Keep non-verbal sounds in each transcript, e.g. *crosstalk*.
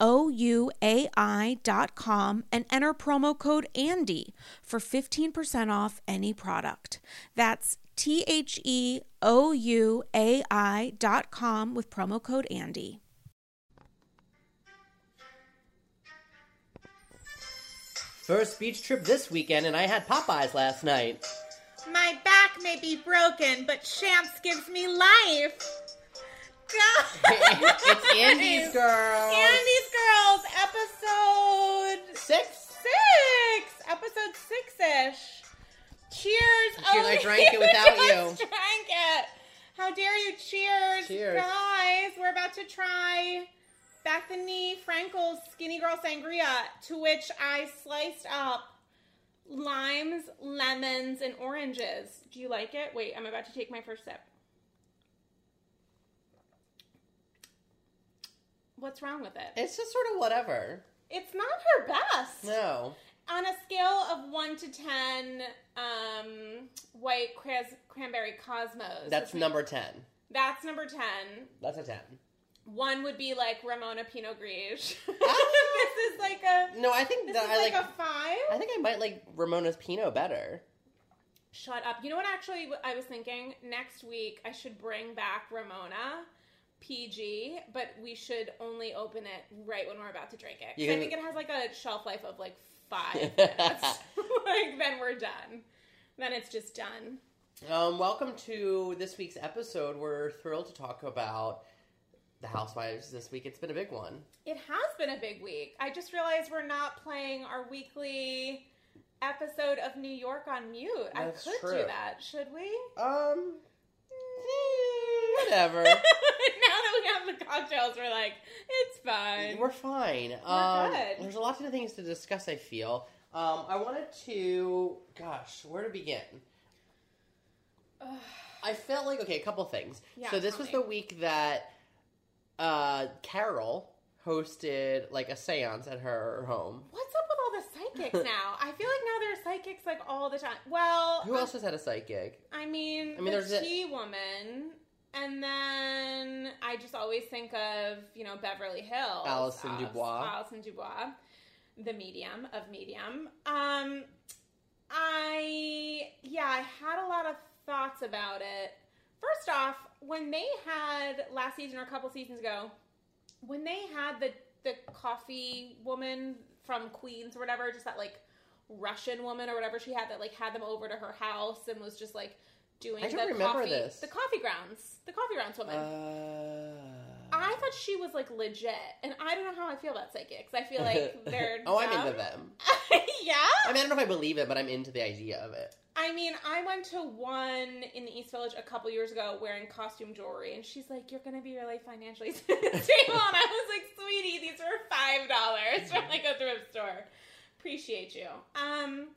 ouai.com and enter promo code ANDY for 15% off any product. That's T H E O U A I.com with promo code ANDY. First beach trip this weekend, and I had Popeyes last night. My back may be broken, but Champs gives me life. *laughs* it's Andy's Girls. Andy's Girls, episode six. Six, episode six ish. Cheers! Cheers! Oh, *laughs* I drank it without you. I Drank it. How dare you? Cheers, Cheers. guys! We're about to try Bethenny Frankel's Skinny Girl Sangria, to which I sliced up limes, lemons, and oranges. Do you like it? Wait, I'm about to take my first sip. What's wrong with it? It's just sort of whatever. It's not her best. No. On a scale of one to ten, um, white cras- cranberry cosmos. That's number 10. That's number ten. That's a 10. One would be like Ramona Pinot Gris. *laughs* Ah. *laughs* this is like a. No, I think that I like, like. a five. I think I might like Ramona's Pinot better. Shut up. You know what? Actually, I was thinking next week I should bring back Ramona. PG, but we should only open it right when we're about to drink it. You I think it has like a shelf life of like five *laughs* minutes. *laughs* like then we're done. Then it's just done. Um, welcome to this week's episode. We're thrilled to talk about the Housewives this week. It's been a big one. It has been a big week. I just realized we're not playing our weekly episode of New York on mute. That's I could true. do that. Should we? Um, *laughs* whatever. The cocktails, we're like, it's fine. We're fine. um, good. There's a lot of things to discuss. I feel. Um, I wanted to. Gosh, where to begin? *sighs* I felt like okay, a couple things. Yeah, so this was me. the week that uh, Carol hosted like a séance at her home. What's up with all the psychics *laughs* now? I feel like now there's psychics like all the time. Well, Who else has had a psychic? I mean, I mean, the there's a- woman, and then I just always think of you know Beverly Hills, Allison DuBois. Allison DuBois, the medium of medium. Um, I yeah, I had a lot of thoughts about it. First off, when they had last season or a couple seasons ago, when they had the the coffee woman from Queens or whatever, just that like Russian woman or whatever she had that like had them over to her house and was just like doing I don't the remember coffee this. the coffee grounds. The coffee grounds woman. Uh, I thought she was like legit, and I don't know how I feel about psychics. I feel like *laughs* they're oh, I'm into them. *laughs* yeah. I mean, I don't know if I believe it, but I'm into the idea of it. I mean, I went to one in the East Village a couple years ago wearing costume jewelry, and she's like, "You're gonna be really financially *laughs* stable," and I was like, "Sweetie, these are five dollars from like a thrift store. Appreciate you. Um,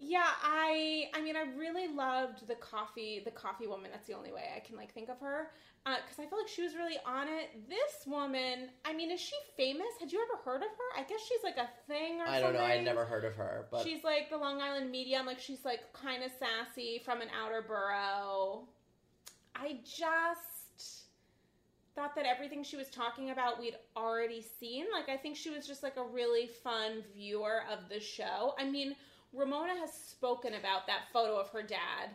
yeah, I I mean I really loved the coffee the coffee woman. That's the only way I can like think of her because uh, I feel like she was really on it. This woman, I mean, is she famous? Had you ever heard of her? I guess she's like a thing or I don't something. know. I never heard of her, but She's like the Long Island medium. Like she's like kind of sassy from an outer borough. I just thought that everything she was talking about we'd already seen. Like I think she was just like a really fun viewer of the show. I mean, Ramona has spoken about that photo of her dad.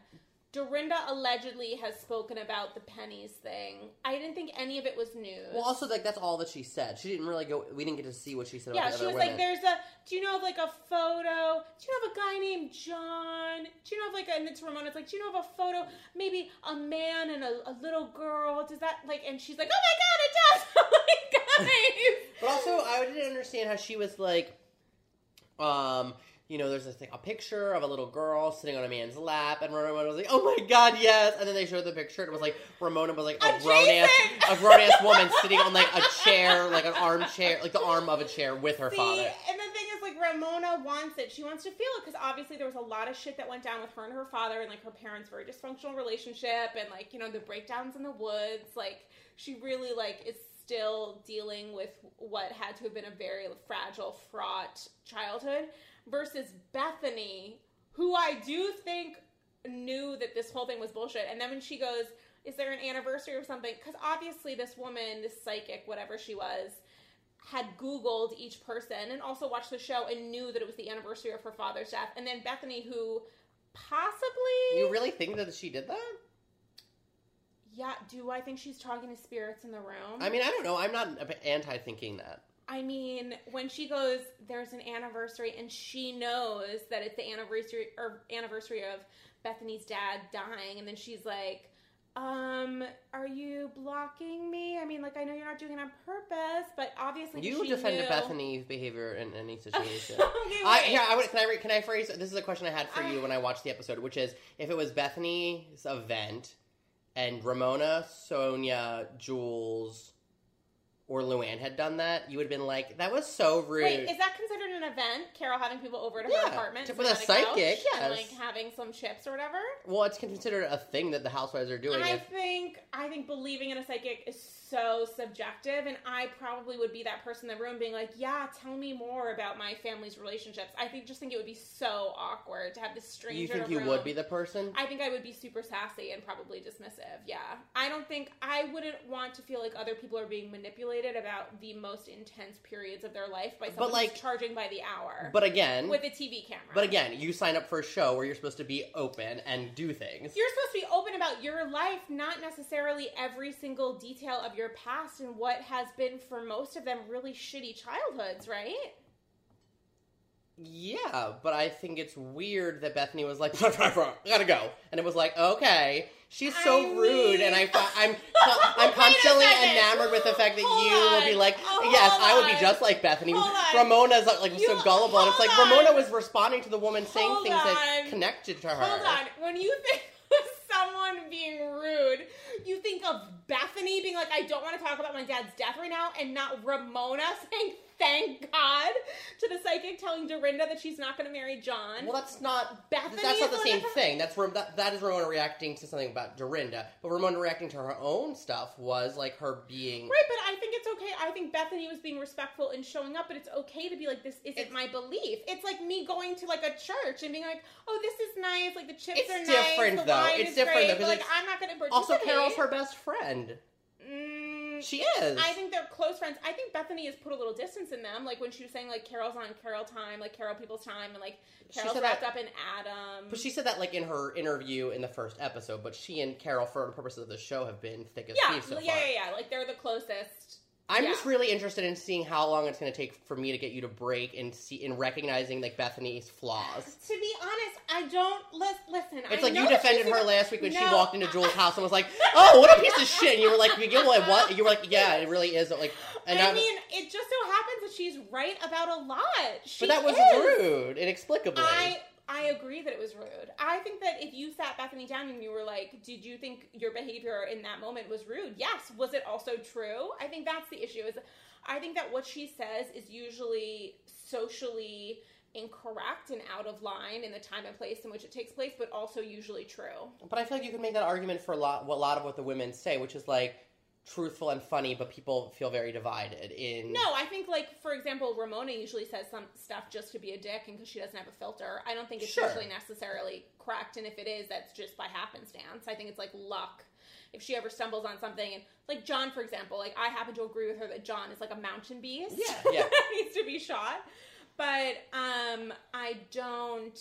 Dorinda allegedly has spoken about the pennies thing. I didn't think any of it was news. well, also like that's all that she said. She didn't really go. We didn't get to see what she said. yeah, about the she was women. like, "There's a. Do you know of like a photo? Do you know of a guy named John? Do you know of like a?" And it's Ramona. It's like, "Do you know of a photo? Maybe a man and a, a little girl. Does that like?" And she's like, "Oh my god, it does! *laughs* oh my *laughs* guys!" But also, I didn't understand how she was like, um, you know, there's this thing, a picture of a little girl sitting on a man's lap, and Ramona was like, "Oh my god, yes!" And then they showed the picture, and it was like Ramona was like a grown ass, a grown ass woman sitting on like a chair, like an armchair, like the arm of a chair with her See, father. and the thing is, like Ramona wants it. She wants to feel it because obviously there was a lot of shit that went down with her and her father, and like her parents' very dysfunctional relationship, and like you know the breakdowns in the woods. Like she really like is still dealing with what had to have been a very fragile, fraught childhood. Versus Bethany, who I do think knew that this whole thing was bullshit, and then when she goes. Is there an anniversary or something? Because obviously, this woman, this psychic, whatever she was, had Googled each person and also watched the show and knew that it was the anniversary of her father's death. And then Bethany, who possibly. You really think that she did that? Yeah, do I think she's talking to spirits in the room? I mean, I don't know. I'm not anti thinking that. I mean, when she goes, there's an anniversary, and she knows that it's the anniversary or anniversary of Bethany's dad dying, and then she's like, um, are you blocking me? I mean, like, I know you're not doing it on purpose, but obviously You defended knew- Bethany's behavior in any *laughs* situation. okay, I, here, I would, can I re- can I phrase? This is a question I had for you when I watched the episode, which is if it was Bethany's event and Ramona, Sonia, Jules, or Luann had done that, you would have been like, "That was so rude." Wait, is that considered an event? Carol having people over to Yeah, her apartment to- with a couch psychic, and like having some chips or whatever. well, it's considered a thing that the housewives are doing. I If, think I think believing in a psychic is so subjective, and I probably would be that person in the room being like, "Yeah, tell me more about my family's relationships." I think just think it would be so awkward to have this stranger. you in think you room. would be the person? I think I would be super sassy and probably dismissive. Yeah. I don't think I wouldn't want to feel like other people are being manipulated about the most intense periods of their life by someone like- who's charging by the hour but again, with a TV camera. but again, you sign up for a show where you're supposed to be open and do things. you're supposed to be open about your life, not necessarily every single detail of your past and what has been for most of them really shitty childhoods, right? Yeah, but I think it's weird that Bethany was like, *laughs* "I gotta go," and it was like, "Okay." She's so I rude, and I, I'm, *laughs* I'm constantly enamored with the fact that Hold you will be like, Oh, "Yes, I would be just like Bethany." Hold on. Ramona's like, like You- so gullible, and it's like hold Ramona was responding to the woman saying Hold things that connected to her. Hold on. When you think someone being rude, you think of Bethany being like, I don't want to talk about my dad's death right now, and not Ramona *laughs* saying, thank God, to the psychic telling Dorinda that she's not going to marry John. Well, that's not. Bethany that's not the same thing. That's that, that is Ramona reacting to something about Dorinda, but Ramona reacting to her own stuff was like her being. Right, but I think it's okay. I think Bethany was being respectful and showing up, but it's okay to be like, this isn't It's- my belief. It's like me going to like a church and being like, oh, this is nice. Like the chips It's are nice. different, the though. wine It's is different, great, though, like I'm not going to Also. Carol's her best friend. She is. I think they're close friends. I think Bethany has put a little distance in them, like when she was saying like Carol's on Carol time, like Carol people's time, and like Carol's wrapped that- up in Adam. But she said that like in her interview in the first episode. But she and Carol, for the purposes of the show, have been thick as yeah, thieves so yeah, far. yeah, yeah. Like they're the closest. I'm Yeah. just really interested in seeing how long it's going to take for me to get you to break and see in recognizing like Bethany's flaws. To be honest, I don't lis- listen. It's I like you defended her last week when she walked into I- house and was like, "Oh, what a piece of shit!" And you were like, "You get what? *laughs* What?" You were like, "Yeah, it really is." Like, and I I, mean, it just so happens that she's right about a lot. She but that was is. rude, inexplicably. I I agree that it was rude. I think that if you sat Bethany down and you were like, "Did you think your behavior in that moment was rude?" Yes. Was it also true? I think that's the issue. Is I think that what she says is usually socially incorrect and out of line in the time and place in which it takes place, but also usually true. But I feel like you could make that argument for a lot, a lot of what the women say, which is like truthful and funny, but people feel very divided in. No, I think like for example, Ramona usually says some stuff just to be a dick and because she doesn't have a filter. I don't think it's Sure. usually necessarily correct, and if it is, that's just by happenstance. I think it's like luck. If she ever stumbles on something, and like John, for example, like I happen to agree with her that John is like a mountain beast. Yeah, *laughs* yeah. needs to be shot. But um, I don't.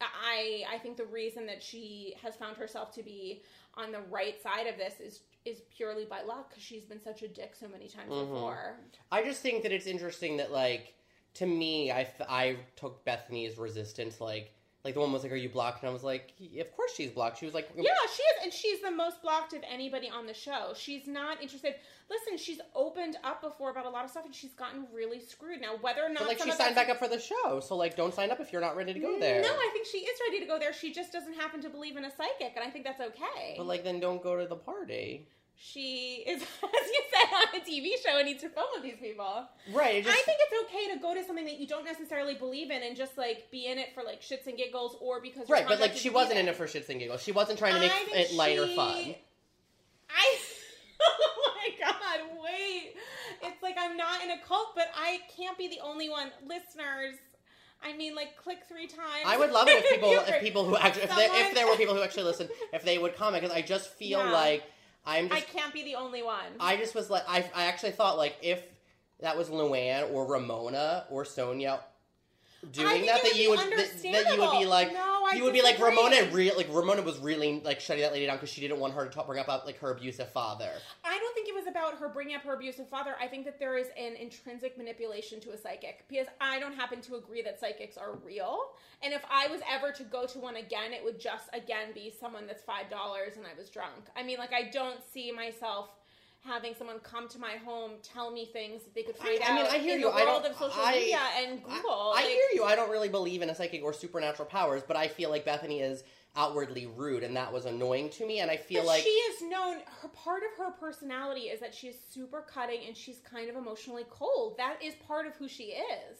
I I think the reason that she has found herself to be on the right side of this is is purely by luck because she's been such a dick so many times Mhm. before. I just think that it's interesting that like to me, I, f- I took Bethany's resistance like like the one was like, "Are you blocked?" And I was like, "Of course she's blocked." She was like, Yeah, she is, and she's the most blocked of anybody on the show. She's not interested. Listen, she's opened up before about a lot of stuff, and she's gotten really screwed now. Whether or not, But like she signed back up for the show, so like don't sign up if you're not ready to go mm, there. No, I think she is ready to go there. She just doesn't happen to believe in a psychic, and I think that's okay. But like then don't go to the party. She is, *laughs* as you said, on a TV show and needs to film with these people. Right. Just, I think it's okay to go to something that you don't necessarily believe in and just like be in it for like shits and giggles, or because you're right, but like she wasn't in it for shits and giggles. She wasn't trying to make it light or fun. I. *laughs* Oh my god! Wait, it's like I'm not in a cult, but I can't be the only one. Listeners, I mean, like click three times. I would love it if *laughs* people, if people who actually, if, there, if there were people who actually listen, if they would comment, because I just feel Yeah. like I'm I can't be the only one. I just was like, I, I actually thought like if that was Luann or Ramona or Sonia doing that, that you would, that, that you would be like, No, I you would be like disagree. Ramona, like Ramona was really like shutting that lady down because she didn't want her to talk, bring up like her abusive father. I don't think it was about her bringing up her abusive father. I think that there is an intrinsic manipulation to a psychic because I don't happen to agree that psychics are real. And if I was ever to go to one again, it would just again be someone that's five dollars and I was drunk. I mean, like I don't see myself having someone come to my home tell me things that they could I- find I mean, I hear in you. the I don't- of social I- media and Google. I, I Like, hear you. I don't really believe in a psychic or supernatural powers, but I feel like Bethany is outwardly rude, and that was annoying to me. And I feel like she is known. Her part of her personality is that she is super cutting and she's kind of emotionally cold. That is part of who she is.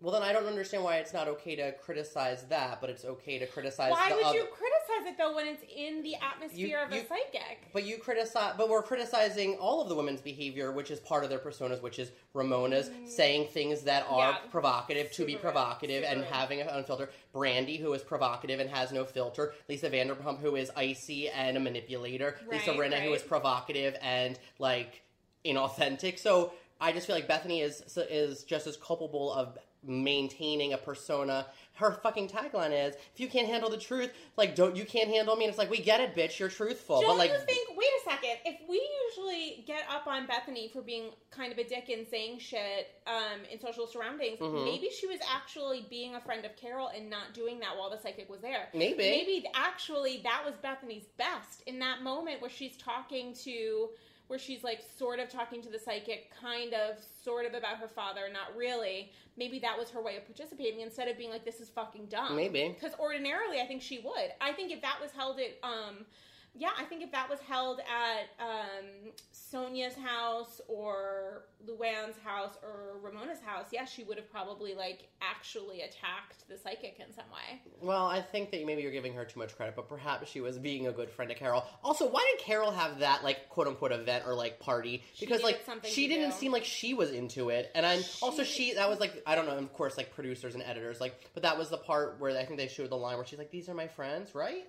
Well, then I don't understand why it's not okay to criticize that, but it's okay to criticize. Why the would other- you criticize it though when it's in the atmosphere You- of you- a psychic? But you criticize, but we're criticizing all of the women's behavior, which is part of their personas, which is Ramona's mm. saying things that are Yeah. provocative to be Super provocative and Super rude. having an unfiltered. Brandi, who is provocative and has no filter. Lisa Vanderpump, who is icy and a manipulator. Lisa Rinna, who right. is provocative and like inauthentic. So I just feel like Bethany is is just as culpable of maintaining a persona. Her fucking tagline is, "If you can't handle the truth, like don't you can't handle me." And it's like, we get it, bitch. You're truthful, Don't but like, you think? Wait a second. If we usually get up on Bethany for being kind of a dick and saying shit um, in social surroundings, Mhm. maybe she was actually being a friend of Carol and not doing that while the psychic was there. maybe, Maybe actually that was Bethany's best in that moment where she's talking to, where she's like sort of talking to the psychic, kind of, sort of about her father, not really. Maybe that was her way of participating instead of being like, "This is fucking dumb." maybe. Because ordinarily, I think she would. I think if that was held at, um, yeah, I think if that was held at um, Sonia's house or Luann's house or Ramona's house, yeah, she would have probably like actually attacked the psychic in some way. Well, I think that maybe you're giving her too much credit, but perhaps she was being a good friend to Carol. Also, why did Carol have that like quote unquote event or like party? Because like she didn't do. seem like she was into it, and I'm also She- she that was like I don't know, of course, like producers and editors like, but that was the part where I think they showed the line where she's like, "These are my friends, right?"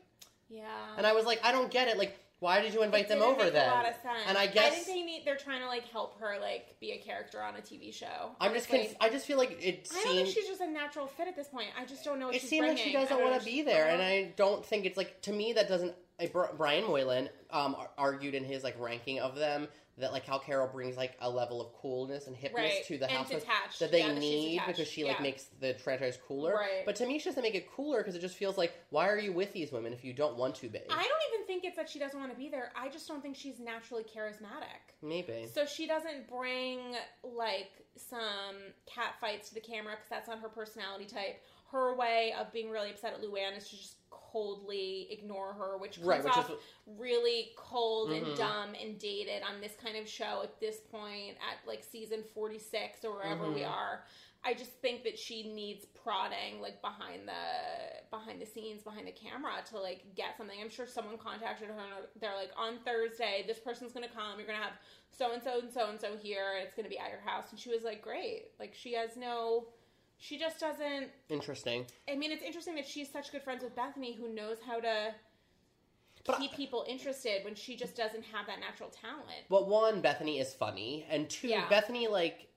Yeah. And I was like, I don't get it. Like, why did you invite It them over make then? A lot of sense. And I guess I think they need. They're trying to like help her like be a character on a TV show. I'm just conf- I just feel like it I don't think she's just a natural fit at this point. I just don't know. What it seems like she doesn't want to be there, and. I don't think it's like to me that doesn't. Brian Moylan um, argued in his like ranking of them that like how Carol brings like a level of coolness and hipness Right. to the And house detached. that they Yeah, need because she like Yeah. makes the franchise cooler. Right. But to me, she doesn't make it cooler because it just feels like why are you with these women if you don't want to be? I don't even think it's that she doesn't want to be there. I just don't think she's naturally charismatic. Maybe. So she doesn't bring like some cat fights to the camera because that's not her personality type. Her way of being really upset at Luann is to just coldly ignore her, which comes Right, which off is- really cold Mhm. and dumb and dated on this kind of show at this point at like season 46 or wherever we Mhm. are. I just think that she needs prodding like behind the behind the scenes, behind the camera to like get something. I'm sure someone contacted her and they're like, on Thursday, this person's gonna come. You're gonna have so and so and so and so here, and it's gonna be at your house. And she was like, great. Like she has no, she just doesn't. Interesting. I mean, it's interesting that she's such good friends with Bethany, who knows how to But I- keep people interested when she just doesn't have that natural talent. But one, Bethany is funny, and two, Yeah. Bethany like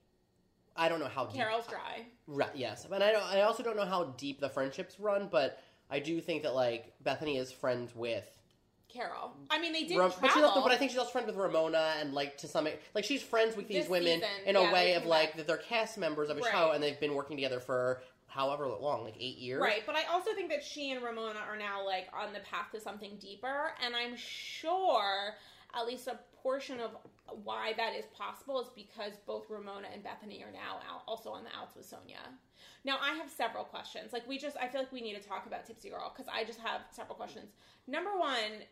I don't know how deep. Carol's dry. Right, yes, and I don't. I also don't know how deep the friendships run, but I do think that like Bethany is friends with. Carol. I mean, they did Ram- but she's also, but I think she's also friends with Ramona, and like to some like she's friends with these This women season, in a yeah, way they of came like that they're cast members of a Right. show, and they've been working together for however long, like eight years. Right, but I also think that she and Ramona are now like on the path to something deeper, and I'm sure at least a portion of why that is possible is because both Ramona and Bethany are now out, also on the outs with Sonia. Now I have several questions. Like we just, I feel like we need to talk about Tipsy Girl because I just have several questions. Number one,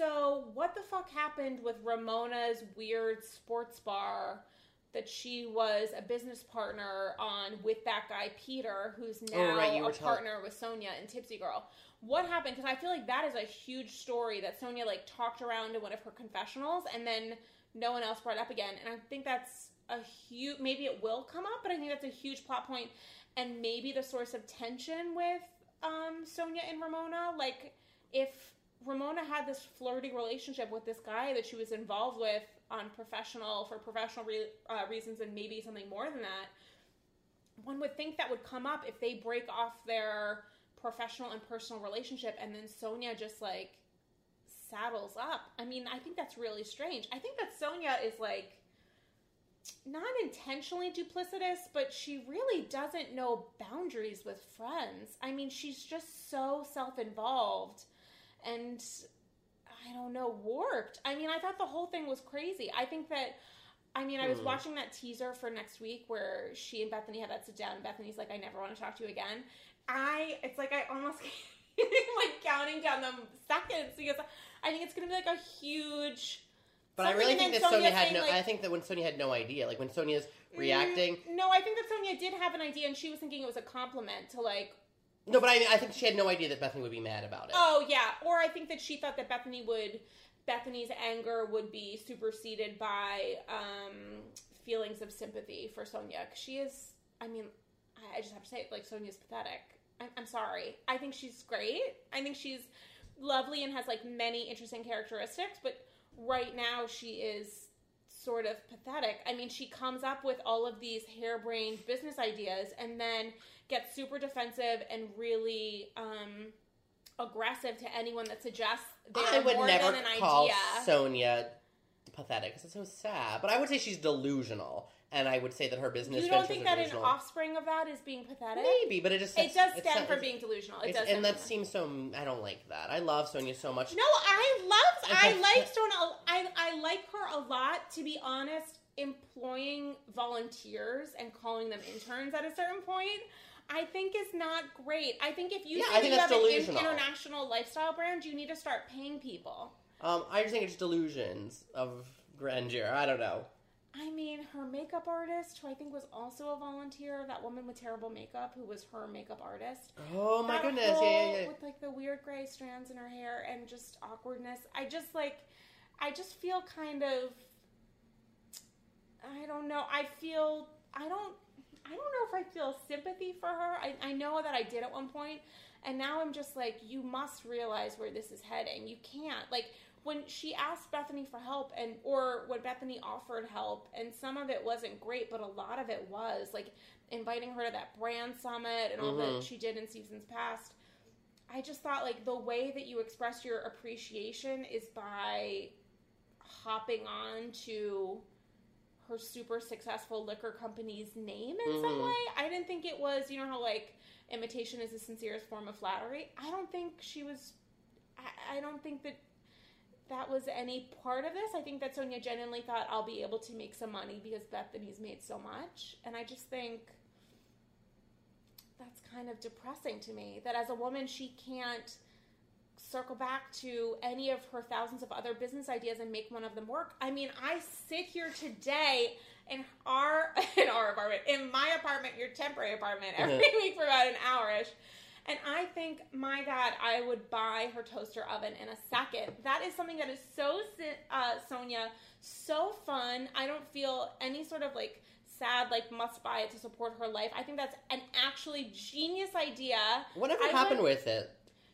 so what the fuck happened with Ramona's weird sports bar? That she was a business partner on with that guy Peter, who's now Oh, right, a partner with Sonia and Tipsy Girl. What happened? Because I feel like that is a huge story that Sonia like talked around in one of her confessionals, and then no one else brought up again. And I think that's a huge. Maybe it will come up, but I think that's a huge plot point, and maybe the source of tension with um, Sonia and Ramona. Like if Ramona had this flirty relationship with this guy that she was involved with on professional for professional re- uh, reasons, and maybe something more than that one would think that would come up if they break off their professional and personal relationship and then Sonia just like saddles up. I mean, I think that's really strange. I think that Sonia is like not intentionally duplicitous, but she really doesn't know boundaries with friends. I mean, she's just so self-involved and I don't know, warped. I mean, I thought the whole thing was crazy. I think that I mean, I was Hmm. watching that teaser for next week where she and Bethany had that sit down, and Bethany's like, "I never want to talk to you again." I, it's like I almost *laughs* like counting down the seconds because I think it's gonna be like a huge. But I really think that Sonia Sonia had saying, no. like- I think that when Sonia had no idea, like when Sonia's reacting. Mm, no, I think that Sonia did have an idea, and she was thinking it was a compliment to like, No, but I, I think she had no idea that Bethany would be mad about it. oh yeah, or I think that she thought that Bethany would, Bethany's anger would be superseded by um, feelings of sympathy for Sonia. she is, I mean, I, just have to say, like Sonia's pathetic. I'm, I'm sorry. I think she's great. I think she's lovely and has like many interesting characteristics, but right now she is sort of pathetic. I mean, she comes up with all of these harebrained business ideas and then gets super defensive and really um, aggressive to anyone that suggests they're I would more never than an call idea. Sonia pathetic because it's so sad. But I would say she's delusional, and I would say that her business. you don't think that an offspring of that is being pathetic? Maybe, but it just It does stem from being delusional. It does, and that seems so. I don't like that. I love Sonia so much. No, I love. I like Sonia. I I like her a lot. To be honest, employing volunteers and calling them interns at a certain point, I think is not great. I think if you Yeah, I think you have an international lifestyle brand, you need to start paying people. Um, I just think it's delusions of grandeur. I don't know. I mean, her makeup artist, who I think was also a volunteer, that woman with terrible makeup, who was her makeup artist. Oh my goodness! Yeah, yeah, yeah. With like the weird gray strands in her hair and just awkwardness. I just like, I just feel kind of. I don't know. I feel. I don't. I don't know if I feel sympathy for her. I, I know that I did at one point, and now I'm just like, you must realize where this is heading. You can't like when she asked Bethany for help, and or when Bethany offered help, and some of it wasn't great, but a lot of it was like inviting her to that brand summit and all that Mhm. she did in seasons past. I just thought like the way that you express your appreciation is by hopping on to her super successful liquor company's name in some Mhm. way. I didn't think it was, you know how like imitation is the sincerest form of flattery. I don't think she was I, I don't think that that was any part of this. I think that Sonia genuinely thought I'll be able to make some money because Bethany's made so much. And I just think that's kind of depressing to me that as a woman, she can't circle back to any of her thousands of other business ideas and make one of them work. I mean, I sit here today in our *laughs* in our apartment, in my apartment, your temporary apartment, every week for about an hourish. And I think, my God, I would buy her toaster oven in a second. That is something that is so, uh, Sonia, so fun. I don't feel any sort of like sad, like must buy it to support her life. I think that's an actually genius idea. Whatever I happened would- with it?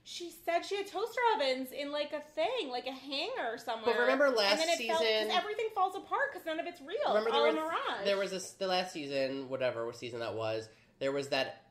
She said she had toaster ovens in like a thing, like a hanger somewhere. But remember last and then it fell- season- everything falls apart because none of it's real. Remember there all was there was this the last season, whatever season that was. There was that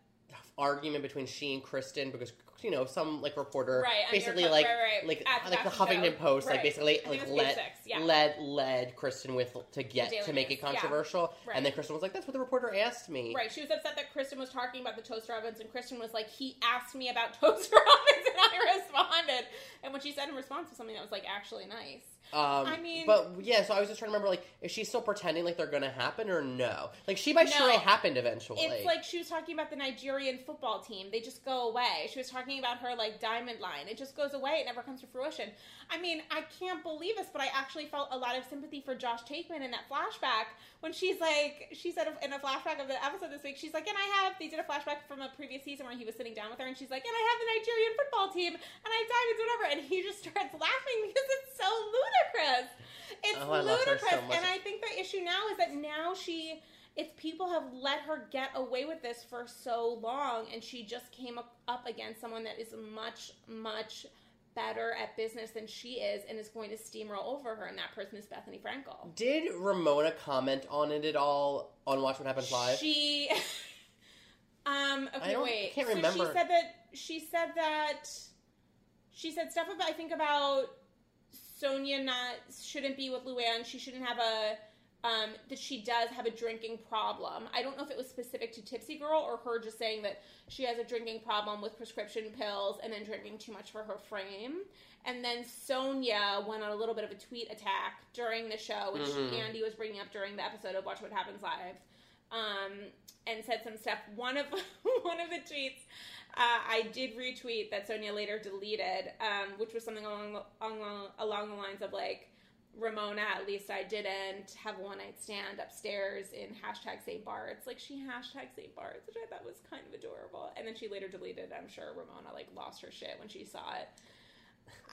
argument between she and Kristen because you know some like reporter Right, your basically like right, right, like at the like the Huffington show. Post like basically like it led yeah. led led Kristen with to get to make it News, yeah. controversial, Right. and then Kristen was like, "That's what the reporter asked me." Right. She was upset that Kristen was talking about the toaster ovens, and Kristen was like, "He asked me about *laughs* toaster ovens, *laughs* I responded." And what she said in response was something that was like actually nice. Um, I mean- but yeah, so I was just trying to remember, like, is she still pretending like they're gonna happen or no? Like, she might sure No. it happened eventually. It's like she was talking about the Nigerian football team. They just go away. She was talking about her like diamond line. It just goes away. It never comes to fruition. I mean, I can't believe this, but I actually felt a lot of sympathy for Josh Taekman in that flashback when she's like, she said in a flashback of the episode this week, she's like, and I have, they did a flashback from a previous season where he was sitting down with her, and she's like, and I have the Nigerian football team, and I have diamonds, whatever. And he just starts laughing because it's so ludicrous. It's Oh, I so ludicrous. and I think the issue now is that now she it's people have let her get away with this for so long and she just came up, up against someone that is much much better at business than she is and is going to steamroll over her and that person is bethany frankel Did Ramona comment on it at all on Watch What Happens Live? she *laughs* um okay I wait can't so remember. she said that she said that she said stuff about i think about sonia not shouldn't be with luann she shouldn't have a um, that she does have a drinking problem. I don't know if it was specific to Tipsy Girl or her just saying that she has a drinking problem with prescription pills and then drinking too much for her frame. And then Sonia went on a little bit of a tweet attack during the show, which Mhm. Andy was bringing up during the episode of Watch What Happens Live, um, and said some stuff. One of *laughs* one of the tweets uh, I did retweet that Sonia later deleted, um, which was something along along along the lines of like. Ramona, at least I didn't have a one night stand upstairs in hashtag St. Bart's. Like she hashtag St. Bart's, which I thought was kind of adorable. And then she later deleted. I'm sure Ramona like lost her shit when she saw it.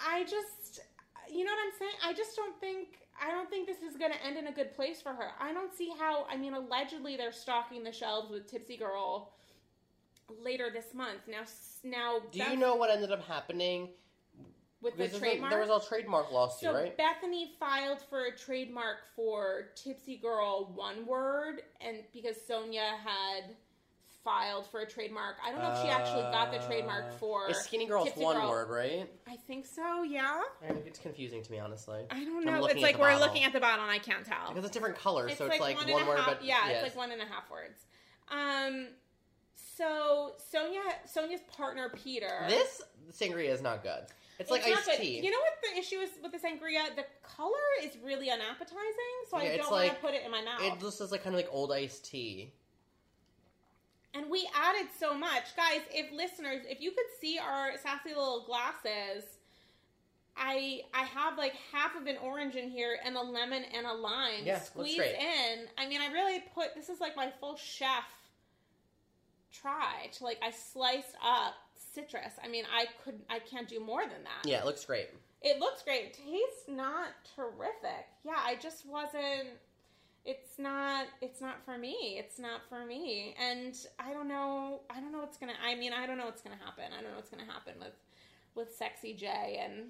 I just, you know what I'm saying? I just don't think. I don't think this is going to end in a good place for her. I don't see how. I mean, allegedly they're stocking the shelves with Tipsy Girl later this month. Now, now Do you know what ended up happening? with the there's a- trademark? There was a trademark lawsuit, So right? Bethany filed for a trademark for Tipsy Girl one word, and because Sonia had filed for a trademark, I don't know if she actually got the trademark Uh, for. Skinny Girl's Tipsy one Girl. word, right? I think so. Yeah. I mean, It's confusing to me, honestly. I don't know. It's like we're bottle. looking at the bottle, and I can't tell. Because it's different colors, It's so it's like one, one, word, half- but yeah, yes. it's like one and a half words. Um. So Sonia, Sonia's partner Peter. This sangria is not good. It's, like iced good. tea. You know what the issue is with the sangria? The color is really unappetizing, so Yeah, I don't want to put it in my mouth. it just is like kind of like old iced tea. And we added so much. Guys, if listeners, if you could see our sassy little glasses, I I have like half of an orange in here and a lemon and a lime Yeah, squeezed in. I mean, I really put this is like my full chef try to like I sliced up citrus. I mean, I could I can't do more than that. Yeah, it looks great. It looks great. Tastes not terrific. Yeah, I just wasn't it's not it's not for me. It's not for me. And I don't know I don't know what's gonna I mean, I don't know what's gonna happen. I don't know what's gonna happen with with Sexy J and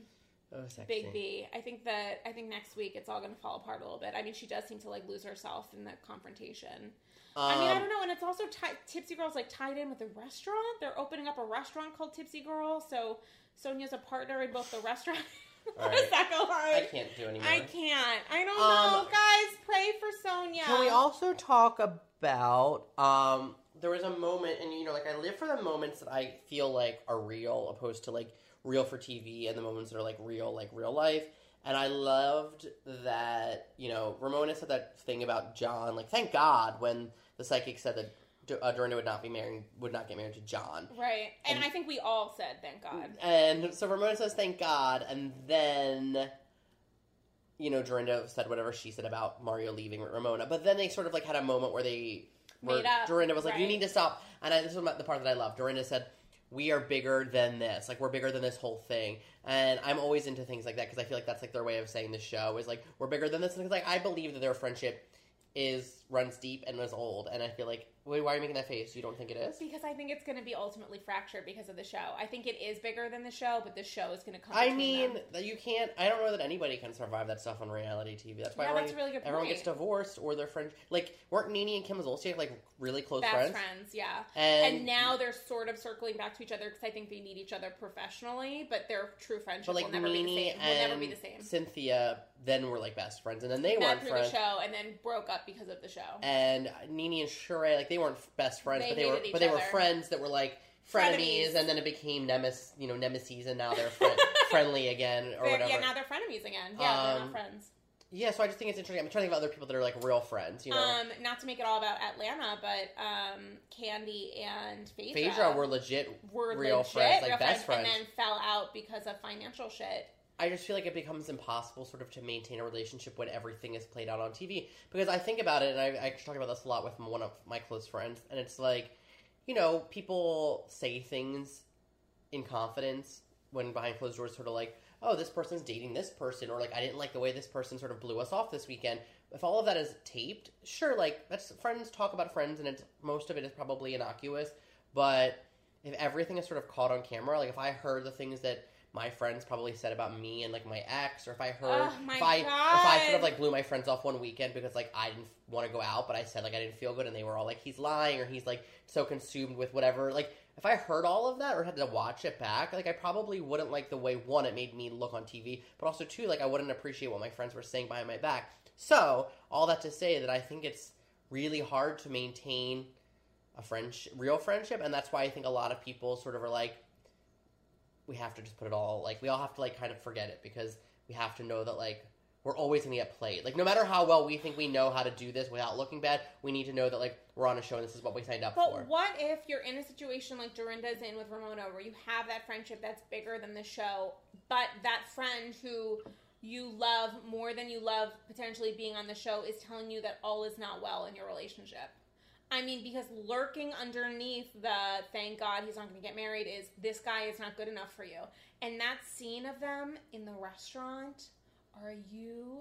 Oh, sexy. Big B. I think that I think next week it's all gonna fall apart a little bit. I mean she does seem to like lose herself in the confrontation. I mean, I Um, don't know, and it's also ti Tipsy Girl's like tied in with the restaurant. They're opening up a restaurant called Tipsy Girl, so Sonia's a partner in both the *sighs* restaurant. All right. is that go I can't do anymore. I can't. I don't Um, know, guys. Pray for Sonia. Can we also talk about um there was a moment and you know like I live for the moments that I feel like are real opposed to like real for TV and the moments that are like real like real life. And I loved that, you know, Ramona said that thing about John. Like, thank God when the psychic said that uh, Dorinda would not be married, would not get married to John. Right. And, And- I think we all said, thank God. And so Ramona says, thank God. And then, you know, Dorinda said whatever she said about Mario leaving Ramona. But then they sort of like had a moment where they, where Made up, Dorinda was like, you need to stop. And I, this was the part that I love. Dorinda said, we are bigger than this. Like, we're bigger than this whole thing. And I'm always into things like that because I feel like that's like their way of saying the show is like, we're bigger than this. Because like, I believe that their friendship is runs deep and was old. And I feel like, wait, why are you making that face? You don't think it is? Because I think it's going to be ultimately fractured because of the show. I think it is bigger than the show, but the show is going to come. I mean, them. that you can't. I don't know that anybody can survive that stuff on reality TV. That's why that's really good everyone point. gets divorced or their friends. Like, weren't Nene and Kim Zolciak like really close best friends? friends. yeah. And, And, now they're sort of circling back to each other because I think they need each other professionally, but their true friendship but like will never be the same. Will never be the same. Cynthia then were like best friends, and then they Met weren't through friends. the show and then broke up because of the show. And Nene and Sheree, like they weren't best friends, They but they were, but they were friends that were like frenemies, Frenemies. and then it became nemes, you know, nemesis, and now they're fri- *laughs* friendly again or They're- whatever. yeah, now they're frenemies again. Yeah, they're Um, not friends. yeah, so I just think it's interesting. I'm trying to think of other people that are like real friends. You know, Um, not to make it all about Atlanta, but um, Kandi and Phaedra, Phaedra were legit were real legit friends, like real best and friends. And then fell out because of financial shit. I just feel like it becomes impossible sort of to maintain a relationship when everything is played out on TV. Because I think about it, and I, I talk about this a lot with one of my close friends, and it's like, you know, people say things in confidence when behind closed doors, sort of like, oh, this person's dating this person, or like, I didn't like the way this person sort of blew us off this weekend. If all of that is taped, sure, like, that's friends talk about friends, and it's most of it is probably innocuous, but if everything is sort of caught on camera, like if I heard the things that my friends probably said about me and like my ex, or if I heard Oh, if I if I sort of like blew my friends off one weekend because like I didn't want to go out, but I said like I didn't feel good, and they were all like he's lying or he's like so consumed with whatever. Like if I heard all of that or had to watch it back, like I probably wouldn't like the way one it made me look on TV, but also two like I wouldn't appreciate what my friends were saying behind my back. So all that to say that I think it's really hard to maintain a friendship, real friendship, and that's why I think a lot of people sort of are like, we have to just put it all like we all have to like kind of forget it because we have to know that like we're always gonna get played. Like no matter how well we think we know how to do this without looking bad, we need to know that like we're on a show and this is what we signed up But for. But what if you're in a situation like Dorinda's in with Ramona, where you have that friendship that's bigger than the show, but that friend who you love more than you love potentially being on the show is telling you that all is not well in your relationship? I mean, because lurking underneath the thank God he's not going to get married is this guy is not good enough for you. And that scene of them in the restaurant, are you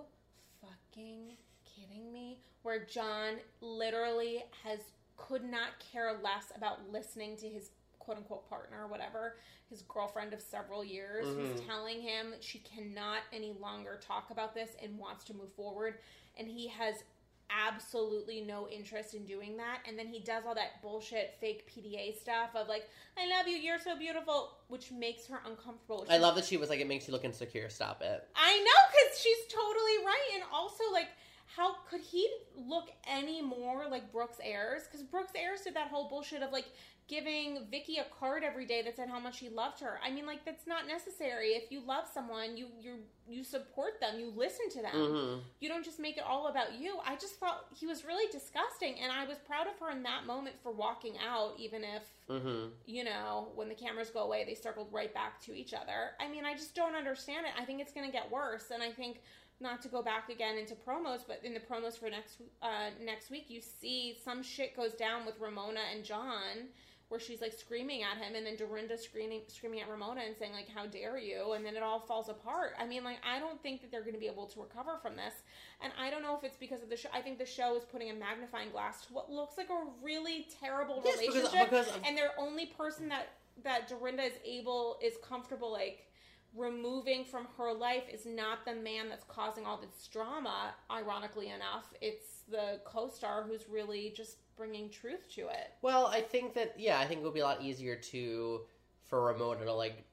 fucking kidding me? Where John literally has could not care less about listening to his quote unquote partner whatever, his girlfriend of several years, who's Mhm. telling him she cannot any longer talk about this and wants to move forward. And he has absolutely no interest in doing that. And then he does all that bullshit fake PDA stuff of like, I love you, you're so beautiful, which makes her uncomfortable. I love that she was like, it makes you look insecure. Stop it. I know because she's totally right, and also like, how could he look any more like Brooks Ayers? Because Brooks Ayers did that whole bullshit of like giving Vicki a card every day that said how much he loved her. I mean, like that's not necessary. If you love someone, you you you support them, you listen to them. hmm You don't just make it all about you. I just thought he was really disgusting, and I was proud of her in that moment for walking out, even if hmm you know, when the cameras go away, they circled right back to each other. I mean, I just don't understand it. I think it's going to get worse, and I think not to go back again into promos, but in the promos for next uh, next week, you see some shit goes down with Ramona and John, where she's like screaming at him, and then Dorinda screaming screaming at Ramona and saying like, "How dare you?" And then it all falls apart. I mean, like, I don't think that they're going to be able to recover from this, and I don't know if it's because of the show. I think the show is putting a magnifying glass to what looks like a really terrible Yes, relationship because of- and their only person that that Dorinda is able is comfortable like removing from her life is not the man that's causing all this drama ironically enough it's the co-star who's really just bringing truth to it Well, I think that yeah, I think it would be a lot easier to for Ramona to like.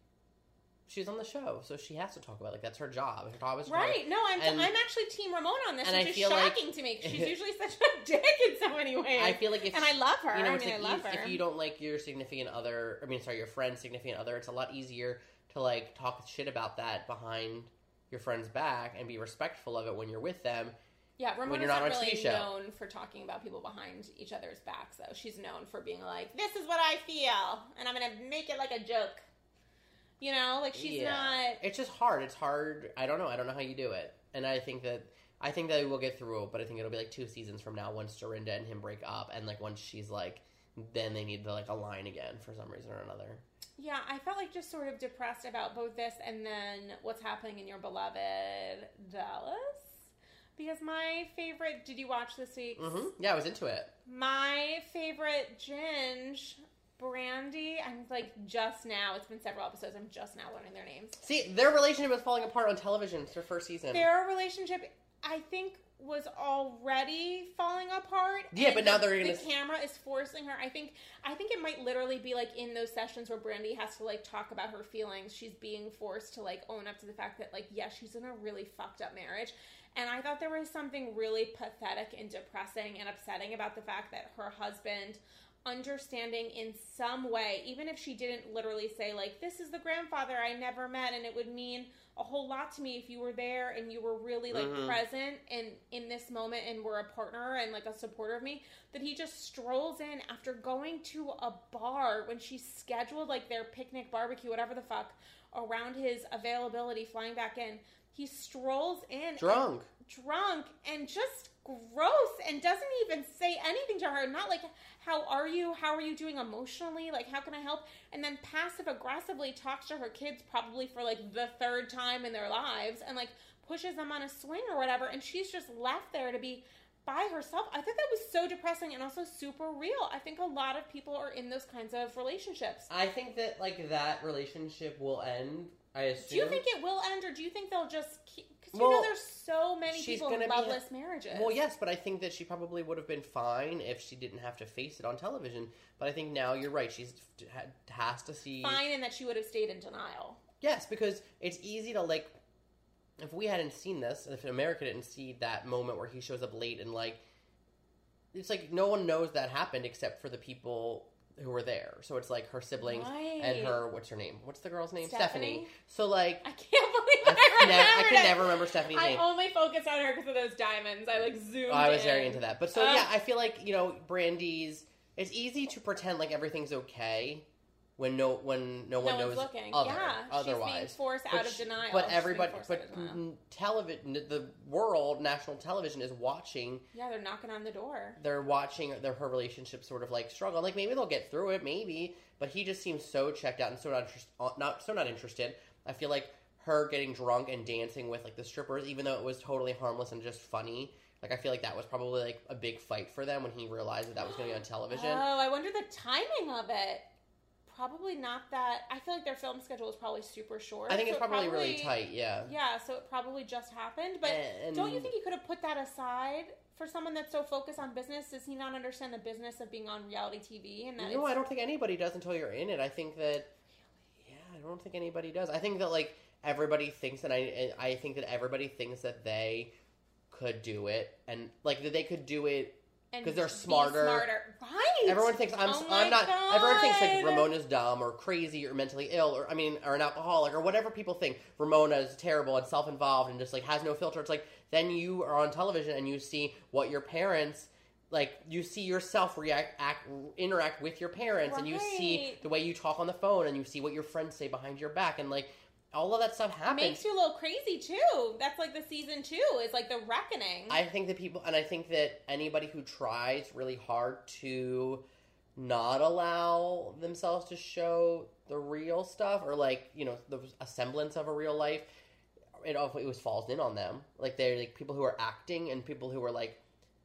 She's on the show, so she has to talk about it. like that's her job. Her job is right no i'm and- i'm actually team ramona on this and which I is feel like- shocking to me she's *laughs* usually such a dick in so many ways I feel like if and i love her you know, i mean like i love if, her if you don't like your significant other, I mean, sorry, your friend's significant other, it's a lot easier to like talk shit about that behind your friends back and be respectful of it when you're with them. Yeah, Ramona's you're not not, on really TV show. known for talking about people behind each other's backs, though. She's known for being like, "This is what I feel, and I'm gonna make it like a joke." You know, like she's Yeah. not. It's just hard. It's hard. I don't know. I don't know how you do it. And I think that I think that we'll get through it, but I think it'll be like two seasons from now once Dorinda and him break up, and like once she's like, then they need to like align again for some reason or another. Yeah, I felt like just sort of depressed about both this and then what's happening in your beloved Dallas. Because my favorite, did you watch this week? Mm-hmm. Yeah, I was into it. My favorite Ginge, Brandi. I'm like just now. It's been several episodes. I'm just now learning their names. See, their relationship was falling apart on television. It's their first season. Their relationship, I think, was already falling apart. Yeah, but now the- they're gonna The camera is forcing her. I think. I think it might literally be like in those sessions where Brandi has to like talk about her feelings. She's being forced to like own up to the fact that like yes, she's in a really fucked up marriage. And I thought there was something really pathetic and depressing and upsetting about the fact that her husband understanding in some way, even if she didn't literally say, like, this is the grandfather I never met, and it would mean a whole lot to me if you were there and you were really like Mhm. present and in this moment and were a partner and like a supporter of me, that he just strolls in after going to a bar when she scheduled like their picnic barbecue, whatever the fuck, around his availability flying back in. He strolls in and- Drunk. drunk and just gross and doesn't even say anything to her. Not like how are you? How are you doing emotionally? Like how can i help? And then passive aggressively talks to her kids probably for like the third time in their lives and like pushes them on a swing or whatever. And she's just left there to be by herself. I think that was so depressing and also super real. I think a lot of people are in those kinds of relationships. I think that like that relationship will end. I assume. do you think it will end or do you think they'll just keep because you Well, know there's so many people in gonna be- loveless marriages Well, yes, but I think that she probably would have been fine if she didn't have to face it on television. But I think now you're right. She's has to see. fine and that she would have stayed in denial. Yes, because it's easy to like. If we hadn't seen this, if America didn't see that moment where he shows up late and like, it's like no one knows that happened except for the people who were there. So it's like her siblings and her. What's her name? What's the girl's name? Stephanie? So like, I can't believe I, I, can never, I it. never remember Stephanie's I name. I only focus on her because of those diamonds. I like zoomed. Oh, I was in. very into that. But so Ugh. yeah, I feel like you know, Brandi's. It's easy to pretend like everything's okay when no when no one no one's knows looking. other, yeah, she's being forced But out of sh- denial. But everybody, but of television, the world, national television is watching. yeah, they're knocking on the door. They're watching their her relationship sort of like struggle. Like maybe they'll get through it, maybe. But he just seems so checked out and so not interest, uh, not so not interested. I feel like her getting drunk and dancing with like the strippers, even though it was totally harmless and just funny. Like I feel like that was probably like a big fight for them when he realized that that was going to be on television. Oh, I wonder the timing of it. Probably not that. I feel like their film schedule is probably super short. I think so it's it probably, really tight. Yeah. Yeah, so it probably just happened. But And- don't you think he could have put that aside for someone that's so focused on business? Does he not understand the business of being on reality TV? And that No, I don't think anybody does until you're in it. I think that, yeah, I don't think anybody does. I think that like everybody thinks, and I, I think that everybody thinks that they could do it, and like that they could do it. And 'Cause they're be smarter. Right. Everyone thinks I'm, Oh I'm not. Everyone thinks like Ramona's dumb or crazy or mentally ill, or I mean, or an alcoholic or whatever people think. Ramona is terrible and self-involved and just like has no filter. It's like then you are on television and you see what your parents like you see yourself react act interact with your parents and you see the way you talk on the phone and you see what your friends say behind your back and like all of that stuff happens Makes you a little crazy too. That's like the season two. It's like the reckoning. i think that people and i think that anybody who tries really hard to not allow themselves to show the real stuff or like you know the a semblance of a real life it always was falls in on them like they're like people who are acting and people who are like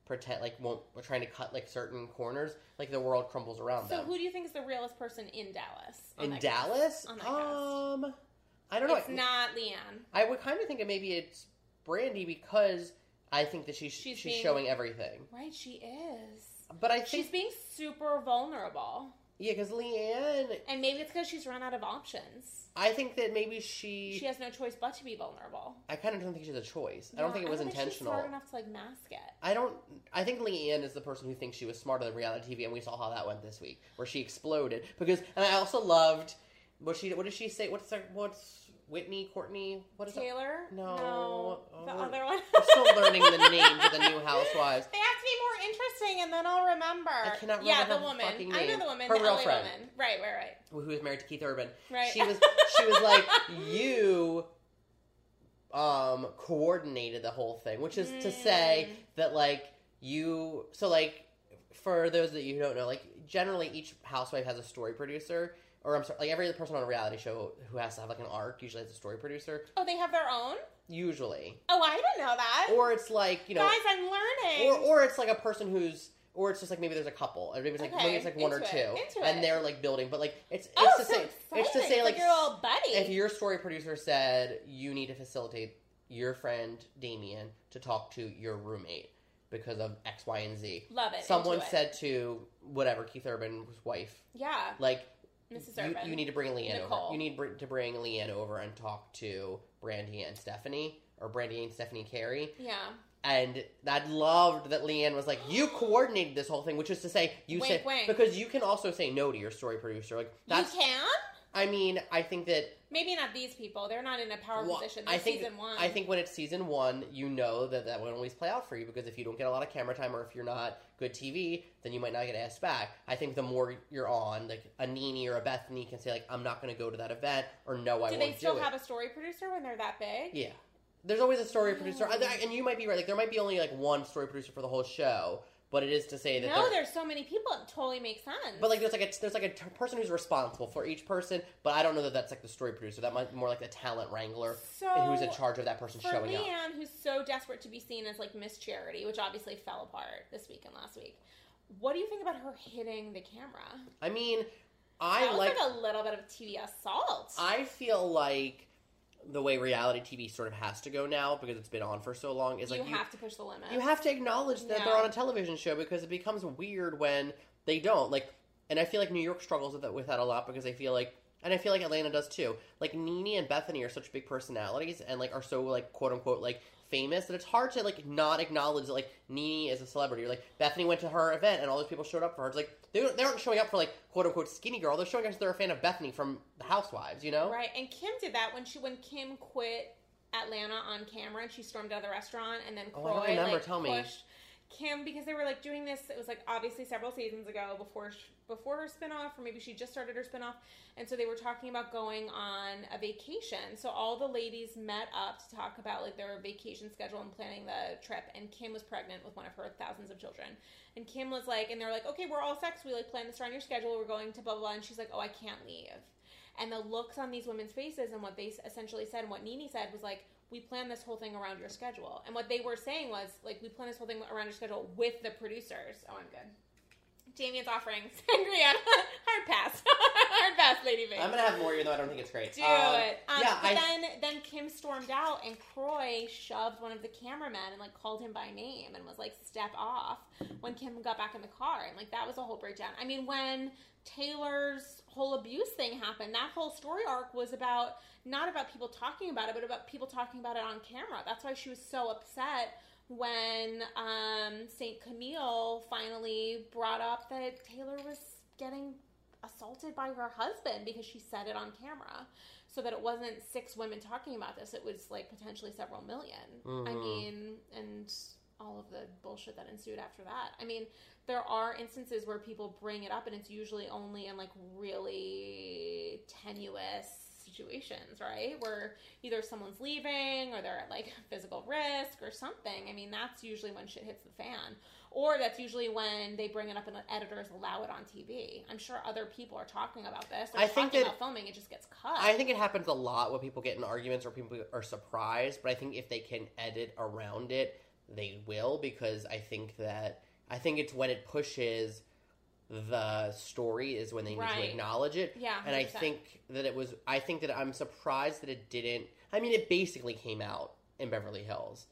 pretend like won't are trying to cut like certain corners like the world crumbles around them. so them who do you think is the realest person in Dallas? in dallas? On cast? I don't know It's not LeeAnne. I would kind of think that maybe it's Brandi because I think that she's She's she's, being- showing everything. Right, she is. But I She's being super vulnerable. yeah, because LeeAnne, And maybe it's because she's run out of options. I think that maybe she. She has no choice but to be vulnerable. I kind of don't think she has a choice. I don't think it was I think intentional. smart enough to like mask it. I don't. I think LeeAnne is the person who thinks she was smarter than reality TV, and we saw how that went this week, where she exploded. Because, and I also loved what she. What did she say? What's her, what's Whitney, Courtney, what is it? Taylor? No. the Oh, other one. I'm still learning the names of the new housewives. They have to be more interesting, and then I'll remember. I cannot Yeah, remember the her woman. fucking I know the woman. Her the real LA friend. woman. Right, right, right. Who was married to Keith Urban? Right. She was she was like *laughs* you um coordinated the whole thing, which is to say Mm. that like you so like for those that you don't know, like generally each housewife has a story producer. Or I'm sorry, like every other person on a reality show who has to have like an arc usually has a story producer. Oh, they have their own. Usually, Oh, I didn't know that. or it's like you know, Guys, I'm learning. or or it's like a person who's or it's just like maybe there's a couple, or maybe it's like Okay, maybe it's like one or into two, into and it. they're like building. But like it's it's oh, to so say it's to exciting. say like your little buddy. if your story producer said you need to facilitate your friend Damien to talk to your roommate because of X, Y, and Z. Love it. Someone into it. said to whatever Keith Urban's wife, yeah, like Mrs. you, you need to bring LeeAnne Nicole. over. You need br- to bring LeeAnne over and talk to Brandi and Stephanie, or Brandi and Stephanie Carey. Yeah. And I loved that LeeAnne was like, "You coordinated this whole thing," which is to say, you Wink, said wink. because you can also say no to your story producer. Like that's, you can. I mean, I think that Maybe not these people. They're not in a power Well, position. I think season one. I think when it's season one, you know that that won't always play out for you because if you don't get a lot of camera time or if you're not good TV, then you might not get asked back. I think the more you're on, like a Nene or a Bethenny can say like, "I'm not going to go to that event," or "No, I Do won't they still do have it." a story producer when they're that big? Yeah, there's always a story producer. Mm. I- and you might be right. Like there might be only like one story producer for the whole show, but it is to say that No, there's so many people. It totally makes sense. But like there's like a there's like a t- person who's responsible for each person, but I don't know that that's like the story producer. That might be more like the talent wrangler so who's in charge of that person for showing up. LeeAnne, who's so desperate to be seen as like Miss Charity, which obviously fell apart this week and last week. What do you think about her hitting the camera? I mean, I like. like a little bit of TV assault. I feel like the way reality TV sort of has to go now because it's been on for so long is you like you, have to push the limit. you have to acknowledge that Yeah. they're on a television show because it becomes weird when they don't like. And I feel like New York struggles with that with that a lot because I feel like. And I feel like Atlanta does too. Like Nene and Bethenny are such big personalities and like are so like quote unquote like famous that it's hard to like not acknowledge that like Nene is a celebrity. Or like Bethenny went to her event and all those people showed up for her. It's like they they aren't showing up for like quote unquote skinny girl. They're showing up because they're a fan of Bethenny from The Housewives. You know? Right, and Kim did that when she when Kim quit Atlanta on camera and she stormed out of the restaurant and then Oh, I don't remember. like Tell me. pushed Kim because they were like doing this. It was like obviously several seasons ago before sh- before her spinoff, or maybe she just started her spinoff, and so they were talking about going on a vacation. So all the ladies met up to talk about like their vacation schedule and planning the trip. And Kim was pregnant with one of her thousands of children, and Kim was like, and they're like, okay, we're all sex. We like plan this around your schedule. We're going to blah blah, blah. and she's like, oh, I can't leave. And the looks on these women's faces and what they essentially said and what Nene said was like, we plan this whole thing around your schedule. And what they were saying was, like, we plan this whole thing around your schedule with the producers. Oh, I'm good. Damien's offering *laughs* sangria. Hard pass. *laughs* Hard pass, Lady V. I'm gonna have more, even though I don't think it's great. Do Um, it. Um, yeah, but I- then then Kim stormed out and Kroy shoved one of the cameramen and like called him by name and was like step off when Kim got back in the car and like that was a whole breakdown. I mean when Taylor's whole abuse thing happened, that whole story arc was about not about people talking about it, but about people talking about it on camera. That's why she was so upset when um, St. Camille finally brought up that Taylor was getting assaulted by her husband because she said it on camera. So that it wasn't six women talking about this, it was like potentially several 1000000 I Mhm. mean, and all of the bullshit that ensued after that. I mean, there are instances where people bring it up and it's usually only in like really tenuous situations, right? Where either someone's leaving or they're at like *laughs* physical risk or something. I mean, that's usually when shit hits the fan. Or that's usually when they bring it up and the editors allow it on TV. I'm sure other people are talking about this. They're I think that- about filming, it just gets cut. I think it happens a lot when people get in arguments or people are surprised, but I think if they can edit around it, they will because I think that I think it's when it pushes the story is when they need to acknowledge it. Yeah, And I 100%. think that it was I think that I'm surprised that it didn't I mean it basically came out in Beverly Hills.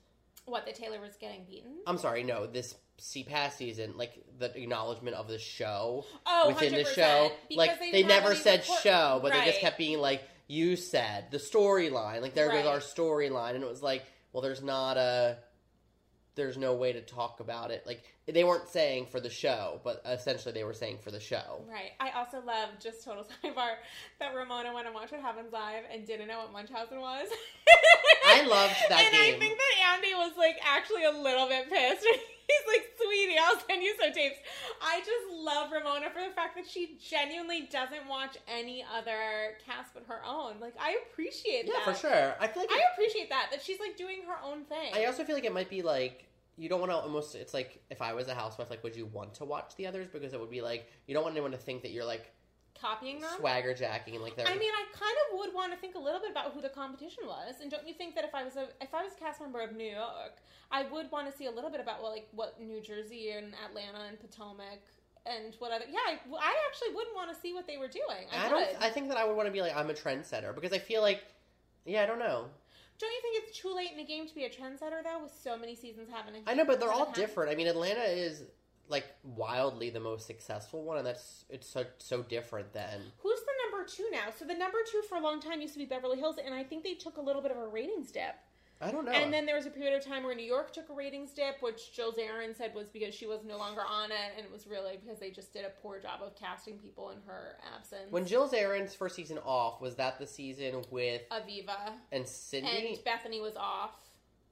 what the Taylor was getting beaten. I'm sorry, no, this CPAS season, like the acknowledgement of the show Oh, within the 100%, show. because Like they they, didn't have never any said report- show, but they just Right. kept being like, "You said the storyline." Like there was Right. our storyline, and it was like, well, there's not a. there's no way to talk about it. Like they weren't saying for the show, but essentially they were saying for the show. Right. I also love just total *laughs* sidebar that Ramona went and watched What Happens Live and didn't know what Munchausen was. I loved that *laughs* and game. I think that Andy was like actually a little bit pissed. *laughs* He's like, sweetie, I'll send you some tapes. I just love Ramona for the fact that she genuinely doesn't watch any other cast but her own. Like, I appreciate that. Yeah, that. for sure. I feel like I it- appreciate that that she's like doing her own thing. I also feel like it might be like you don't want to almost. It's like if I was a housewife, like would you want to watch the others because it would be like you don't want anyone to think that you're like Copying them. swagger jacking and like they're. I mean, I kind of would want to think a little bit about who the competition was, and don't you think that if I was a if I was a cast member of New York, I would want to see a little bit about well, like what New Jersey and Atlanta and Potomac and what other yeah, I, I actually wouldn't want to see what they were doing. I, I would. don't. I think that I would want to be like I'm a trendsetter because I feel like, yeah, I don't know. Don't you think it's too late in the game to be a trendsetter though, with so many seasons happening? I know, but they're all different. I mean, Atlanta is like wildly the most successful one, and that's it's so so different than. Who's the number two now? So the number two for a long time used to be Beverly Hills, and I think they took a little bit of a ratings dip. I don't know. And then there was a period of time where New York took a ratings dip, which Jill Zarin said was because she was no longer on it, and it was really because they just did a poor job of casting people in her absence. when Jill Zarin's first season off, was that the season with Aviva and Cindy? and Bethenny was off.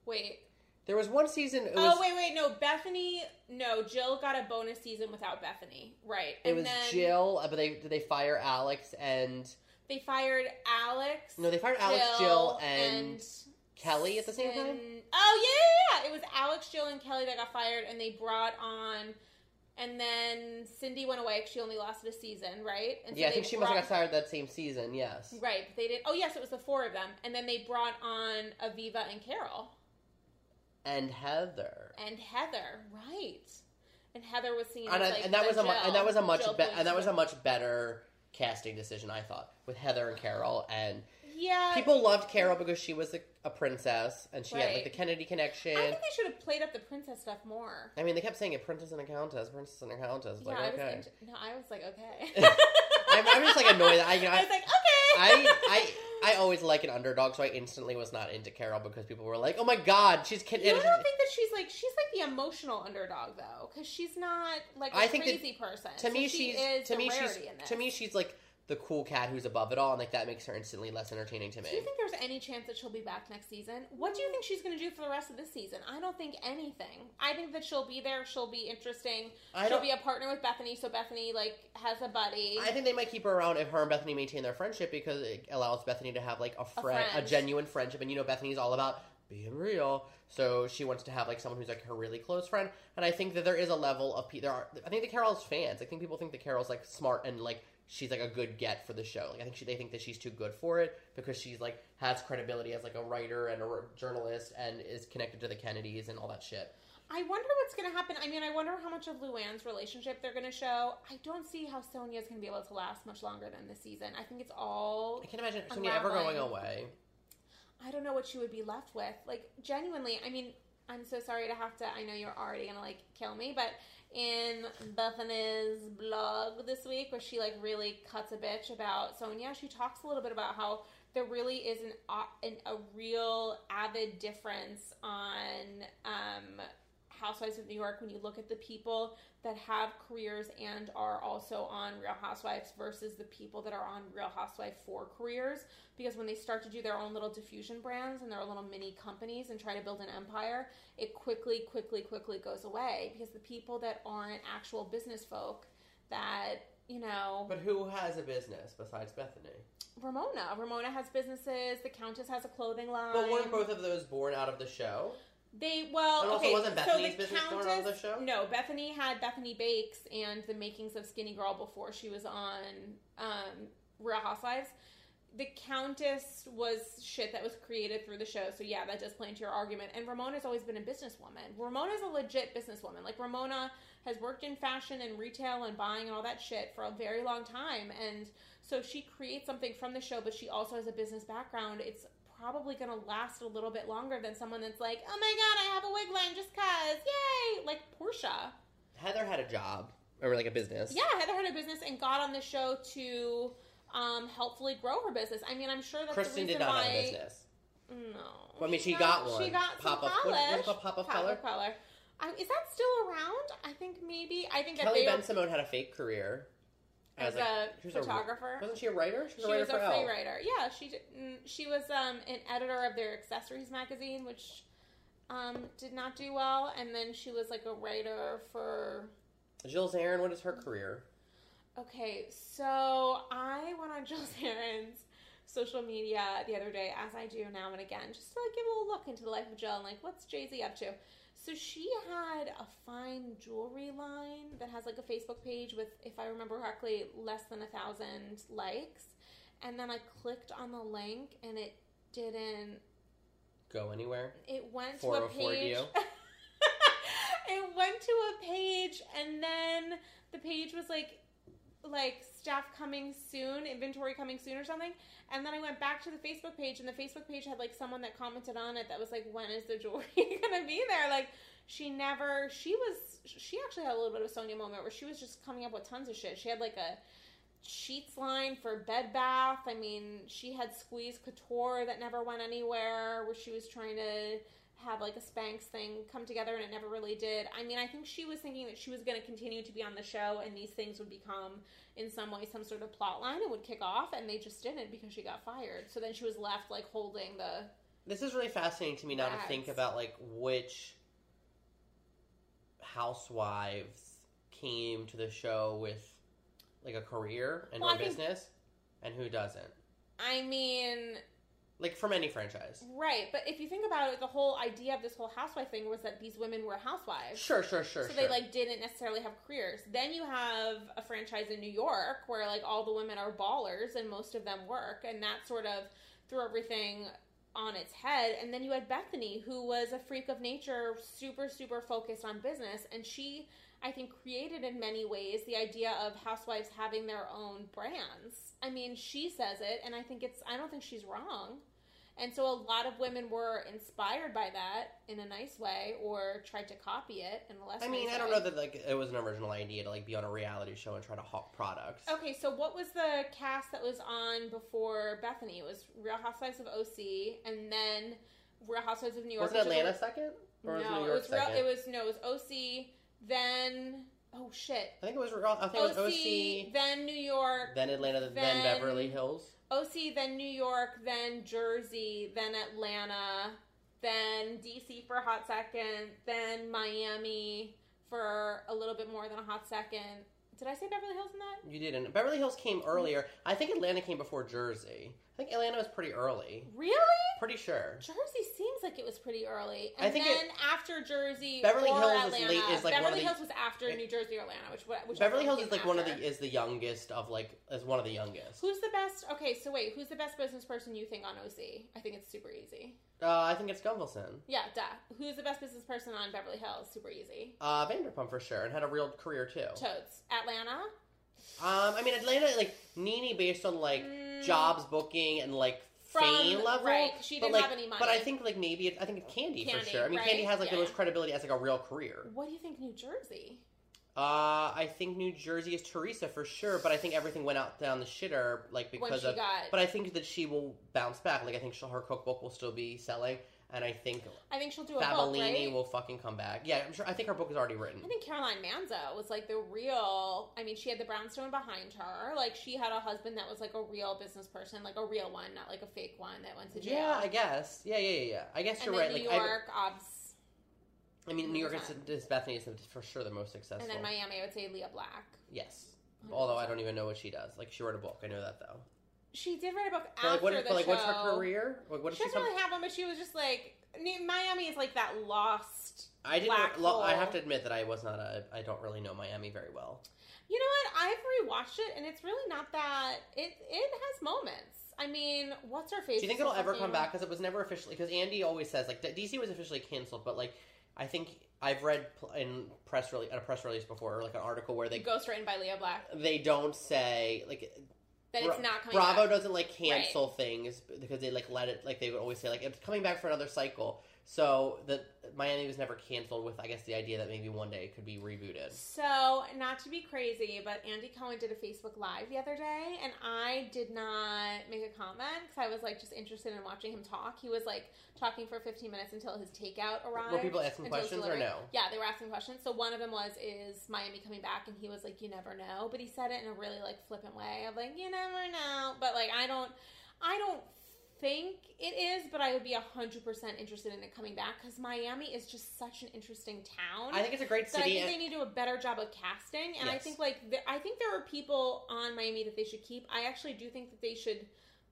Wait. there was one season. It was, oh wait, wait, no, Bethenny. No, Jill got a bonus season without Bethenny. Right. It and was then Jill, uh, but they did they fire Alex and They fired Alex. no, they fired Alex, Jill, and, Kelly at the same time. Oh yeah, yeah, yeah. It was Alex, Jill, and Kelly that got fired, and they brought on. And then Cindy went away 'cause she only lasted a season, right? And so Yeah, I think she must have got fired that same season. Yes, Right, but they did. Oh yes, it was the four of them, and then they brought on Aviva and Carole and Heather. and Heather. Right, and Heather was seen And, as like and that was a Jill- and that was a much be- and that was a much better casting decision I thought with Heather and Carole and yeah. people loved Carole because she was a, a princess and she had like Right. the Kennedy connection. I think they should have played up the princess stuff more. I mean, they kept saying it, princess and a countess, princess and a countess. It's yeah, like I was okay, no, I was like okay. *laughs* I'm, I'm just like annoyed that I, you know, I *laughs* I, was like okay. I, I, I always like an underdog, so I instantly was not into Carole because people were like, "Oh my god, she's kid." You don't think that she's like she's like the emotional underdog though, because she's not like a I think that- crazy person. to So me, she she's is to the me she's rarity in this. to me she's like the cool cat who's above it all, and like that makes her instantly less entertaining to me. Do you think there's any chance that she'll be back next season? What do you think she's going to do for the rest of this season? I don't think anything. I think that she'll be there. She'll be interesting. I she'll be a partner with Bethenny, so Bethenny like has a buddy. I think they might keep her around if her and Bethenny maintain their friendship because it allows Bethenny to have like a friend, a, friend. genuine friendship, and you know Bethenny's all about being real. So she wants to have like someone who's like her really close friend, and I think that there is a level of pe- there are. I think the Carole's fans. I think people think that Carole's like smart and like she's like a good get for the show. Like I think she, they think that she's too good for it because she's like has credibility as like a writer and a journalist and is connected to the Kennedys and all that shit. I wonder what's going to happen. I mean, I wonder how much of Luann's relationship they're going to show. I don't see how Sonja's going to be able to last much longer than this season. I think it's all I can't imagine Sonia ever going away. I don't know what she would be left with. Like genuinely, I mean, I'm so sorry to have to. I know you're already gonna like kill me, but in Bethenny's blog this week, where she like really cuts a bitch about Sonja, she talks a little bit about how there really is an, a- an a real avid difference on um, Housewives of New York when you look at the people that have careers and are also on Real Housewives versus the people that are on Real Housewife for careers. Because when they start to do their own little diffusion brands and their little mini companies and try to build an empire, it quickly, quickly, quickly goes away. Because the people that aren't actual business folk that, you know, But who has a business besides Bethenny? Ramona. Ramona has businesses, the Countess has a clothing line. But weren't both of those born out of the show? They well, And also, okay. wasn't so Bethenny's the business Countess, going on the show? No, Bethenny had Bethenny Bakes and the makings of Skinny Girl before she was on um, Real Housewives. The Countess was shit that was created through the show, so yeah, that does play into your argument. And Ramona's always been a businesswoman. Ramona's a legit businesswoman. Like Ramona has worked in fashion and retail and buying and all that shit for a very long time, and so she creates something from the show, but she also has a business background. It's probably going to last a little bit longer than someone that's like, oh my god, I have a wig line just cause, yay! Like Portia. Heather had a job or like a business. Yeah, Heather had a business and got on the show to um, helpfully grow her business. I mean, I'm sure that's Kristen the reason did not why. have a business. No. I mean, she No, got one. She got some Pop of- polish. what- it called? Pop color? color. I, is that still around? I think maybe. I think that Kelly they Ben Simone had a fake career as a was photographer. wasn't she a writer? She was she a writer was a Elle. free writer. Yeah, she did, mm, she was um, an editor of their accessories magazine, which um, did not do well. And then she was like a writer for. Jill Zarin, what is her career? Okay, so I went on *laughs* Jill Zarin's social media the other day, as I do now and again, just to like give a little look into the life of Jill and like what's Jay Z up to. So she had a fine jewelry line that has like a Facebook page with, if I remember correctly, less than a thousand likes. And then I clicked on the link and it didn't Go anywhere? it went to a oh page. *laughs* it went to a page, and then the page was like, like stuff coming soon, inventory coming soon, or something. And then I went back to the Facebook page, and the Facebook page had like someone that commented on it that was like, "When is the jewelry *laughs* gonna be there?" Like she never. She was. She actually had a little bit of a Sonja moment where she was just coming up with tons of shit. She had like a sheets line for bed bath. I mean, she had Skweez Couture that never went anywhere, where she was trying to have like a Spanx thing come together and it never really did. I mean, I think she was thinking that she was going to continue to be on the show and these things would become in some way some sort of plot line and would kick off and they just didn't because she got fired. So then she was left like holding the This is really fascinating to me now to think about like which housewives came to the show with like a career and Well, her I think- business and who doesn't. I mean, Like from any franchise. right, but if you think about it, the whole idea of this whole housewife thing was that these women were housewives. Sure, sure, sure. so sure. they like didn't necessarily have careers. Then you have a franchise in New York where like all the women are ballers and most of them work, and that sort of threw everything on its head. And then you had Bethenny, who was a freak of nature, super super focused on business, and she. I think created in many ways the idea of housewives having their own brands. I mean, she says it, and I think it's, I don't think she's wrong. And so a lot of women were inspired by that in a nice way or tried to copy it in a less I mean, nice I don't way. know that like it was an original idea to like be on a reality show and try to hawk products. Okay, so what was the cast that was on before Bethenny? It was Real Housewives of OC and then Real Housewives of New York. Wasn't Atlanta a- second? Or was no, New it York was real, it was no, it was OC, then oh shit. I think it was I think it was OC, OC, then New York, then Atlanta, then, then- Beverly Hills. OC, then New York, then Jersey, then Atlanta, then DC for a hot second, then Miami for a little bit more than a hot second. Did I say Beverly Hills in that? You didn't. Beverly Hills came earlier. I think Atlanta came before Jersey. I think Atlanta was pretty early. Really? Pretty sure. Jersey seems like it was pretty early. I And think then it- after Jersey, Beverly Hills is Atlanta, late- is like one of Beverly the- Hills was after New Jersey or Atlanta, which which Beverly Hills is like one of the is the youngest of like is one of the youngest. Who's the best? Okay, so wait, who's the best business person you think on OC? I think it's super easy. Uh, I think it's Gunvalson. Yeah, duh. Who's the best business person on Beverly Hills? Super easy. Uh, Vanderpump for sure, and had a real career too. Toads. Atlanta. Um, I mean Atlanta like Nene based on like Mm. Jobs booking and like From- fame level. right, she but, didn't like, have any money. But I think like maybe it, I think it's Kandi, for sure. I mean Kandi has like the most credibility as like a real career. What do you think New Jersey? Uh, I think New Jersey is Teresa for sure, but I think everything went out down the shitter like because she of. got But I think that she will bounce back. Like I think she'll, her cookbook will still be selling, and I think I think she'll do a book, Fabellini right? will fucking come back. Yeah, I'm sure. I think her book is already written. I think Caroline Manzo was like the real. I mean, she had the brownstone behind her. Like she had a husband that was like a real business person, like a real one, not like a fake one that went to jail. Yeah, I guess. Yeah, yeah, yeah. yeah. I guess and you're right. New Like, York, obs, I, I mean, New York is, is Bethenny is for sure the most successful. and then Miami. I would say Lea Black. yes. Although I don't even know what she does. Like she wrote a book. I know that though. She did write a book after like, what, the like show. what's her career? Like, what She she doesn't come? really have one, but she was just like Miami is like that lost. I didn't. lo- I have to admit that I was not a. I don't really know Miami very well. You know what? I've rewatched it, and it's really not that. It it has moments. I mean, what's her face? Do you think it'll ever come back? Because it was never officially. Because Andy always says like DC was officially canceled, but like I think I've read in press release, a press release before, or like an article where they Ghost written by Lea Black. they don't say like That Bra- it's not coming Bravo back. doesn't like cancel things because they like let it like they would always say like it's coming back for another cycle. So the Miami was never canceled with I guess the idea that maybe one day it could be rebooted. So, not to be crazy, but Andy Cohen did a Facebook Live the other day, and I did not make a comment because I was like just interested in watching him talk. He was like talking for 15 minutes until his takeout arrived. Were people asking until it was questions or no? Yeah, they were asking questions. So one of them was, "Is Miami coming back?" And he was like, "You never know," but he said it in a really like flippant way of like, "You never know," but like I don't, I don't think it is, but I would be hundred percent interested in it coming back because Miami is just such an interesting town. I think it's a great that I think they need to do a better job of casting, and I think like there, I think there are people on Miami that they should keep. I actually do think that they should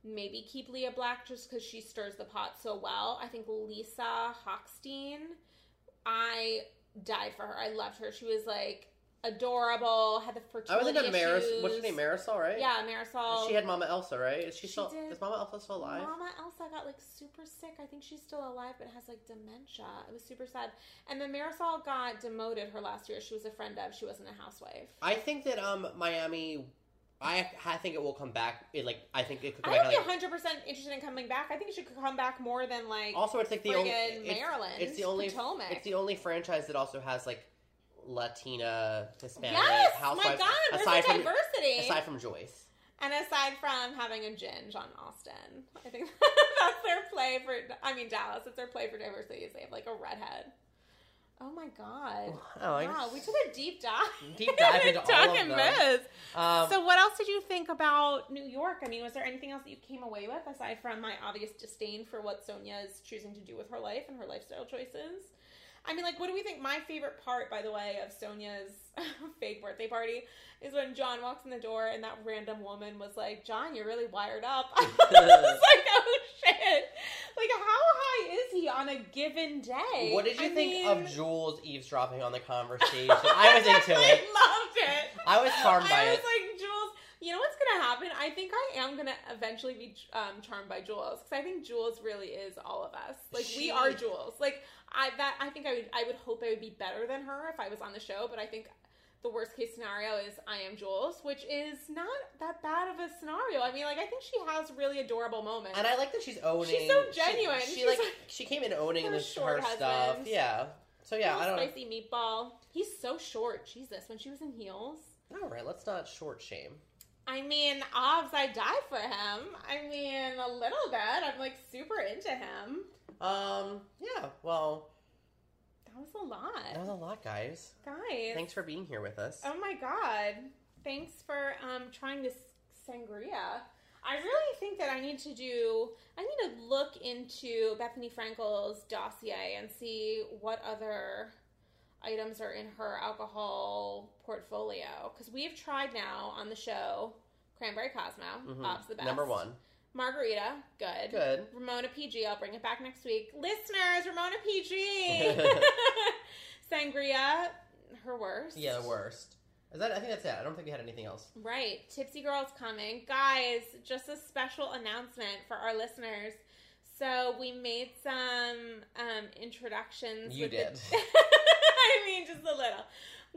maybe keep Lea Black just because she stirs the pot so well. I think Lisa Hochstein, I died for her. I loved her. She was like adorable. Had the I was fertility into Maris. issues. What's her name? Marysol, right? Yeah, Marysol. She had Mama Elsa, right? Is she, She still? did. Is Mama Elsa still alive? Mama Elsa got like super sick. I think she's still alive, but has like dementia. It was super sad. And then Marysol got demoted her last year. She was a friend of. She wasn't a housewife. I think that um Miami. I I think it will come back. It like I think it could come I would be hundred percent interested in coming back. I think it should come back more than like also, it's like the only. It's, Maryland. it's the only. Potomac. It's the only franchise that also has like Latina, Hispanic, yes, housewives. my God, aside from diversity? aside from Joyce. and aside from having a ginge on Austin, I think *laughs* that's their play for. I mean Dallas. It's their play for diversity. Is they have like a redhead. Oh my God! Oh, wow, we took a deep dive. Deep dive into *laughs* all of. Um, so, what else did you think about New York? I mean, was there anything else that you came away with aside from my obvious disdain for what Sonja is choosing to do with her life and her lifestyle choices? I mean, like, what do we think? My favorite part, by the way, of Sonja's *laughs* fake birthday party is when John walks in the door and that random woman was like, John, you're really wired up. *laughs* I was *laughs* like, oh shit. Like, how high is he on a given day? what did you I think mean- of Jules eavesdropping on the conversation? I was into I it. loved it. I was charmed by it. I was it. like, Jules, you know what's gonna happen? I think I am gonna eventually be um, charmed by Jules because I think Jules really is all of us. Like we are Jules. Like I that I think I would I would hope I would be better than her if I was on the show, but I think. The worst case scenario is I am Jules, which is not that bad of a scenario. I mean, like I think she has really adorable moments. And I like that she's owning. She's so genuine. She, She's like like- she came in owning Her this her stuff. Yeah. So yeah, I don't. spicy meatball. He's so short. Jesus, when she was in heels. All right, let's not short shame. I mean, obs, I die for him. I mean, a little bit. I'm like super into him. Um. Yeah. Well, That was a lot, that was a lot, guys. guys. Thanks for being here with us. Oh my god! Thanks for um trying this sangria. I really think that I need to do. I need to look into Bethenny Frankel's dossier and see what other items are in her alcohol portfolio because we've tried now on the show cranberry Cosmo, Mhm. Bob's the best. Number one. Margarita, good. Good. Ramona PG, I'll bring it back next week. Listeners, Ramona PG. *laughs* *laughs* Sangria, her worst. Yeah, the worst. Is that? I think that's it. I don't think we had anything else. Right. Tipsy Girl's coming. Guys, just a special announcement for our listeners. So we made some um, introductions. You with the- did. *laughs* I mean, just a little.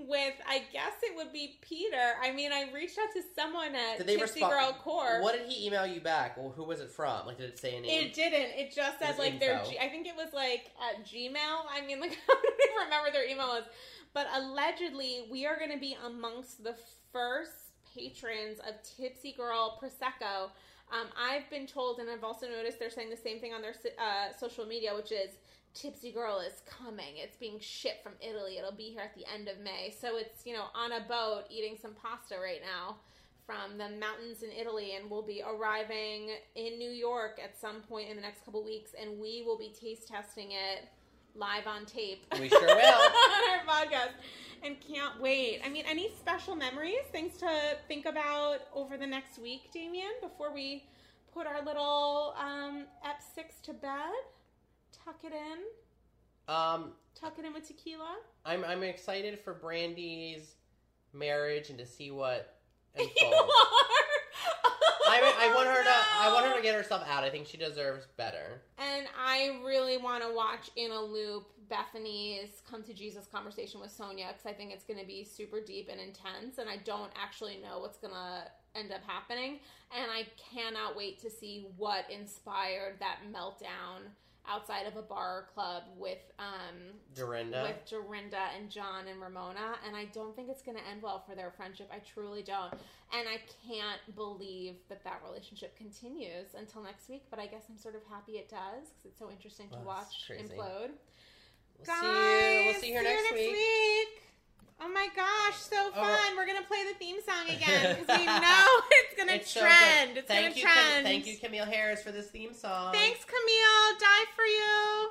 With, I guess it would be Peter. I mean, I reached out to someone at Did they Tipsy respond? Girl Core. What did he email you back? Well, who was it from? Like, did it say a name? It didn't. It just said like their. info. G- I think it was like at Gmail. I mean, *laughs* like I don't even remember their email was, but allegedly we are going to be amongst the first patrons of Tipsy Girl Prosecco. Um, I've been told, and I've also noticed they're saying the same thing on their uh, social media, which is Tipsy Girl is coming. It's being shipped from Italy. It'll be here at the end of May. So it's you know on a boat eating some pasta right now from the mountains in Italy and we'll be arriving in New York at some point in the next couple weeks, and we will be taste testing it live on tape. We sure will. *laughs* on our podcast, and can't wait. I mean, any special memories, things to think about over the next week, Damien, before we put our little um, Ep six to bed. Tuck it in. Um, Tuck it in with tequila. I'm I'm excited for Brandi's marriage and to see what *laughs* You unfolds. are. I, I want her to I want her to get herself out. I think she deserves better. And I really want to watch in a loop Bethenny's come to Jesus conversation with Sonja because I think it's going to be super deep and intense, and I don't actually know what's going to end up happening. And I cannot wait to see what inspired that meltdown outside of a bar or club with um Dorinda. with Dorinda and John and Ramona, and I don't think it's going to end well for their friendship. I truly don't, and I can't believe that that relationship continues until next week. But I guess I'm sort of happy it does because it's so interesting to watch implode. We'll see you. We'll see you here next, week. Oh my gosh, so Oh, fun! We're gonna play the theme song *laughs* again because we know *laughs* it's gonna It's so trend. good. it's thank gonna you, trend. Cam- thank you, Camille Harris, for this theme song. Thanks, Camille. Die for you.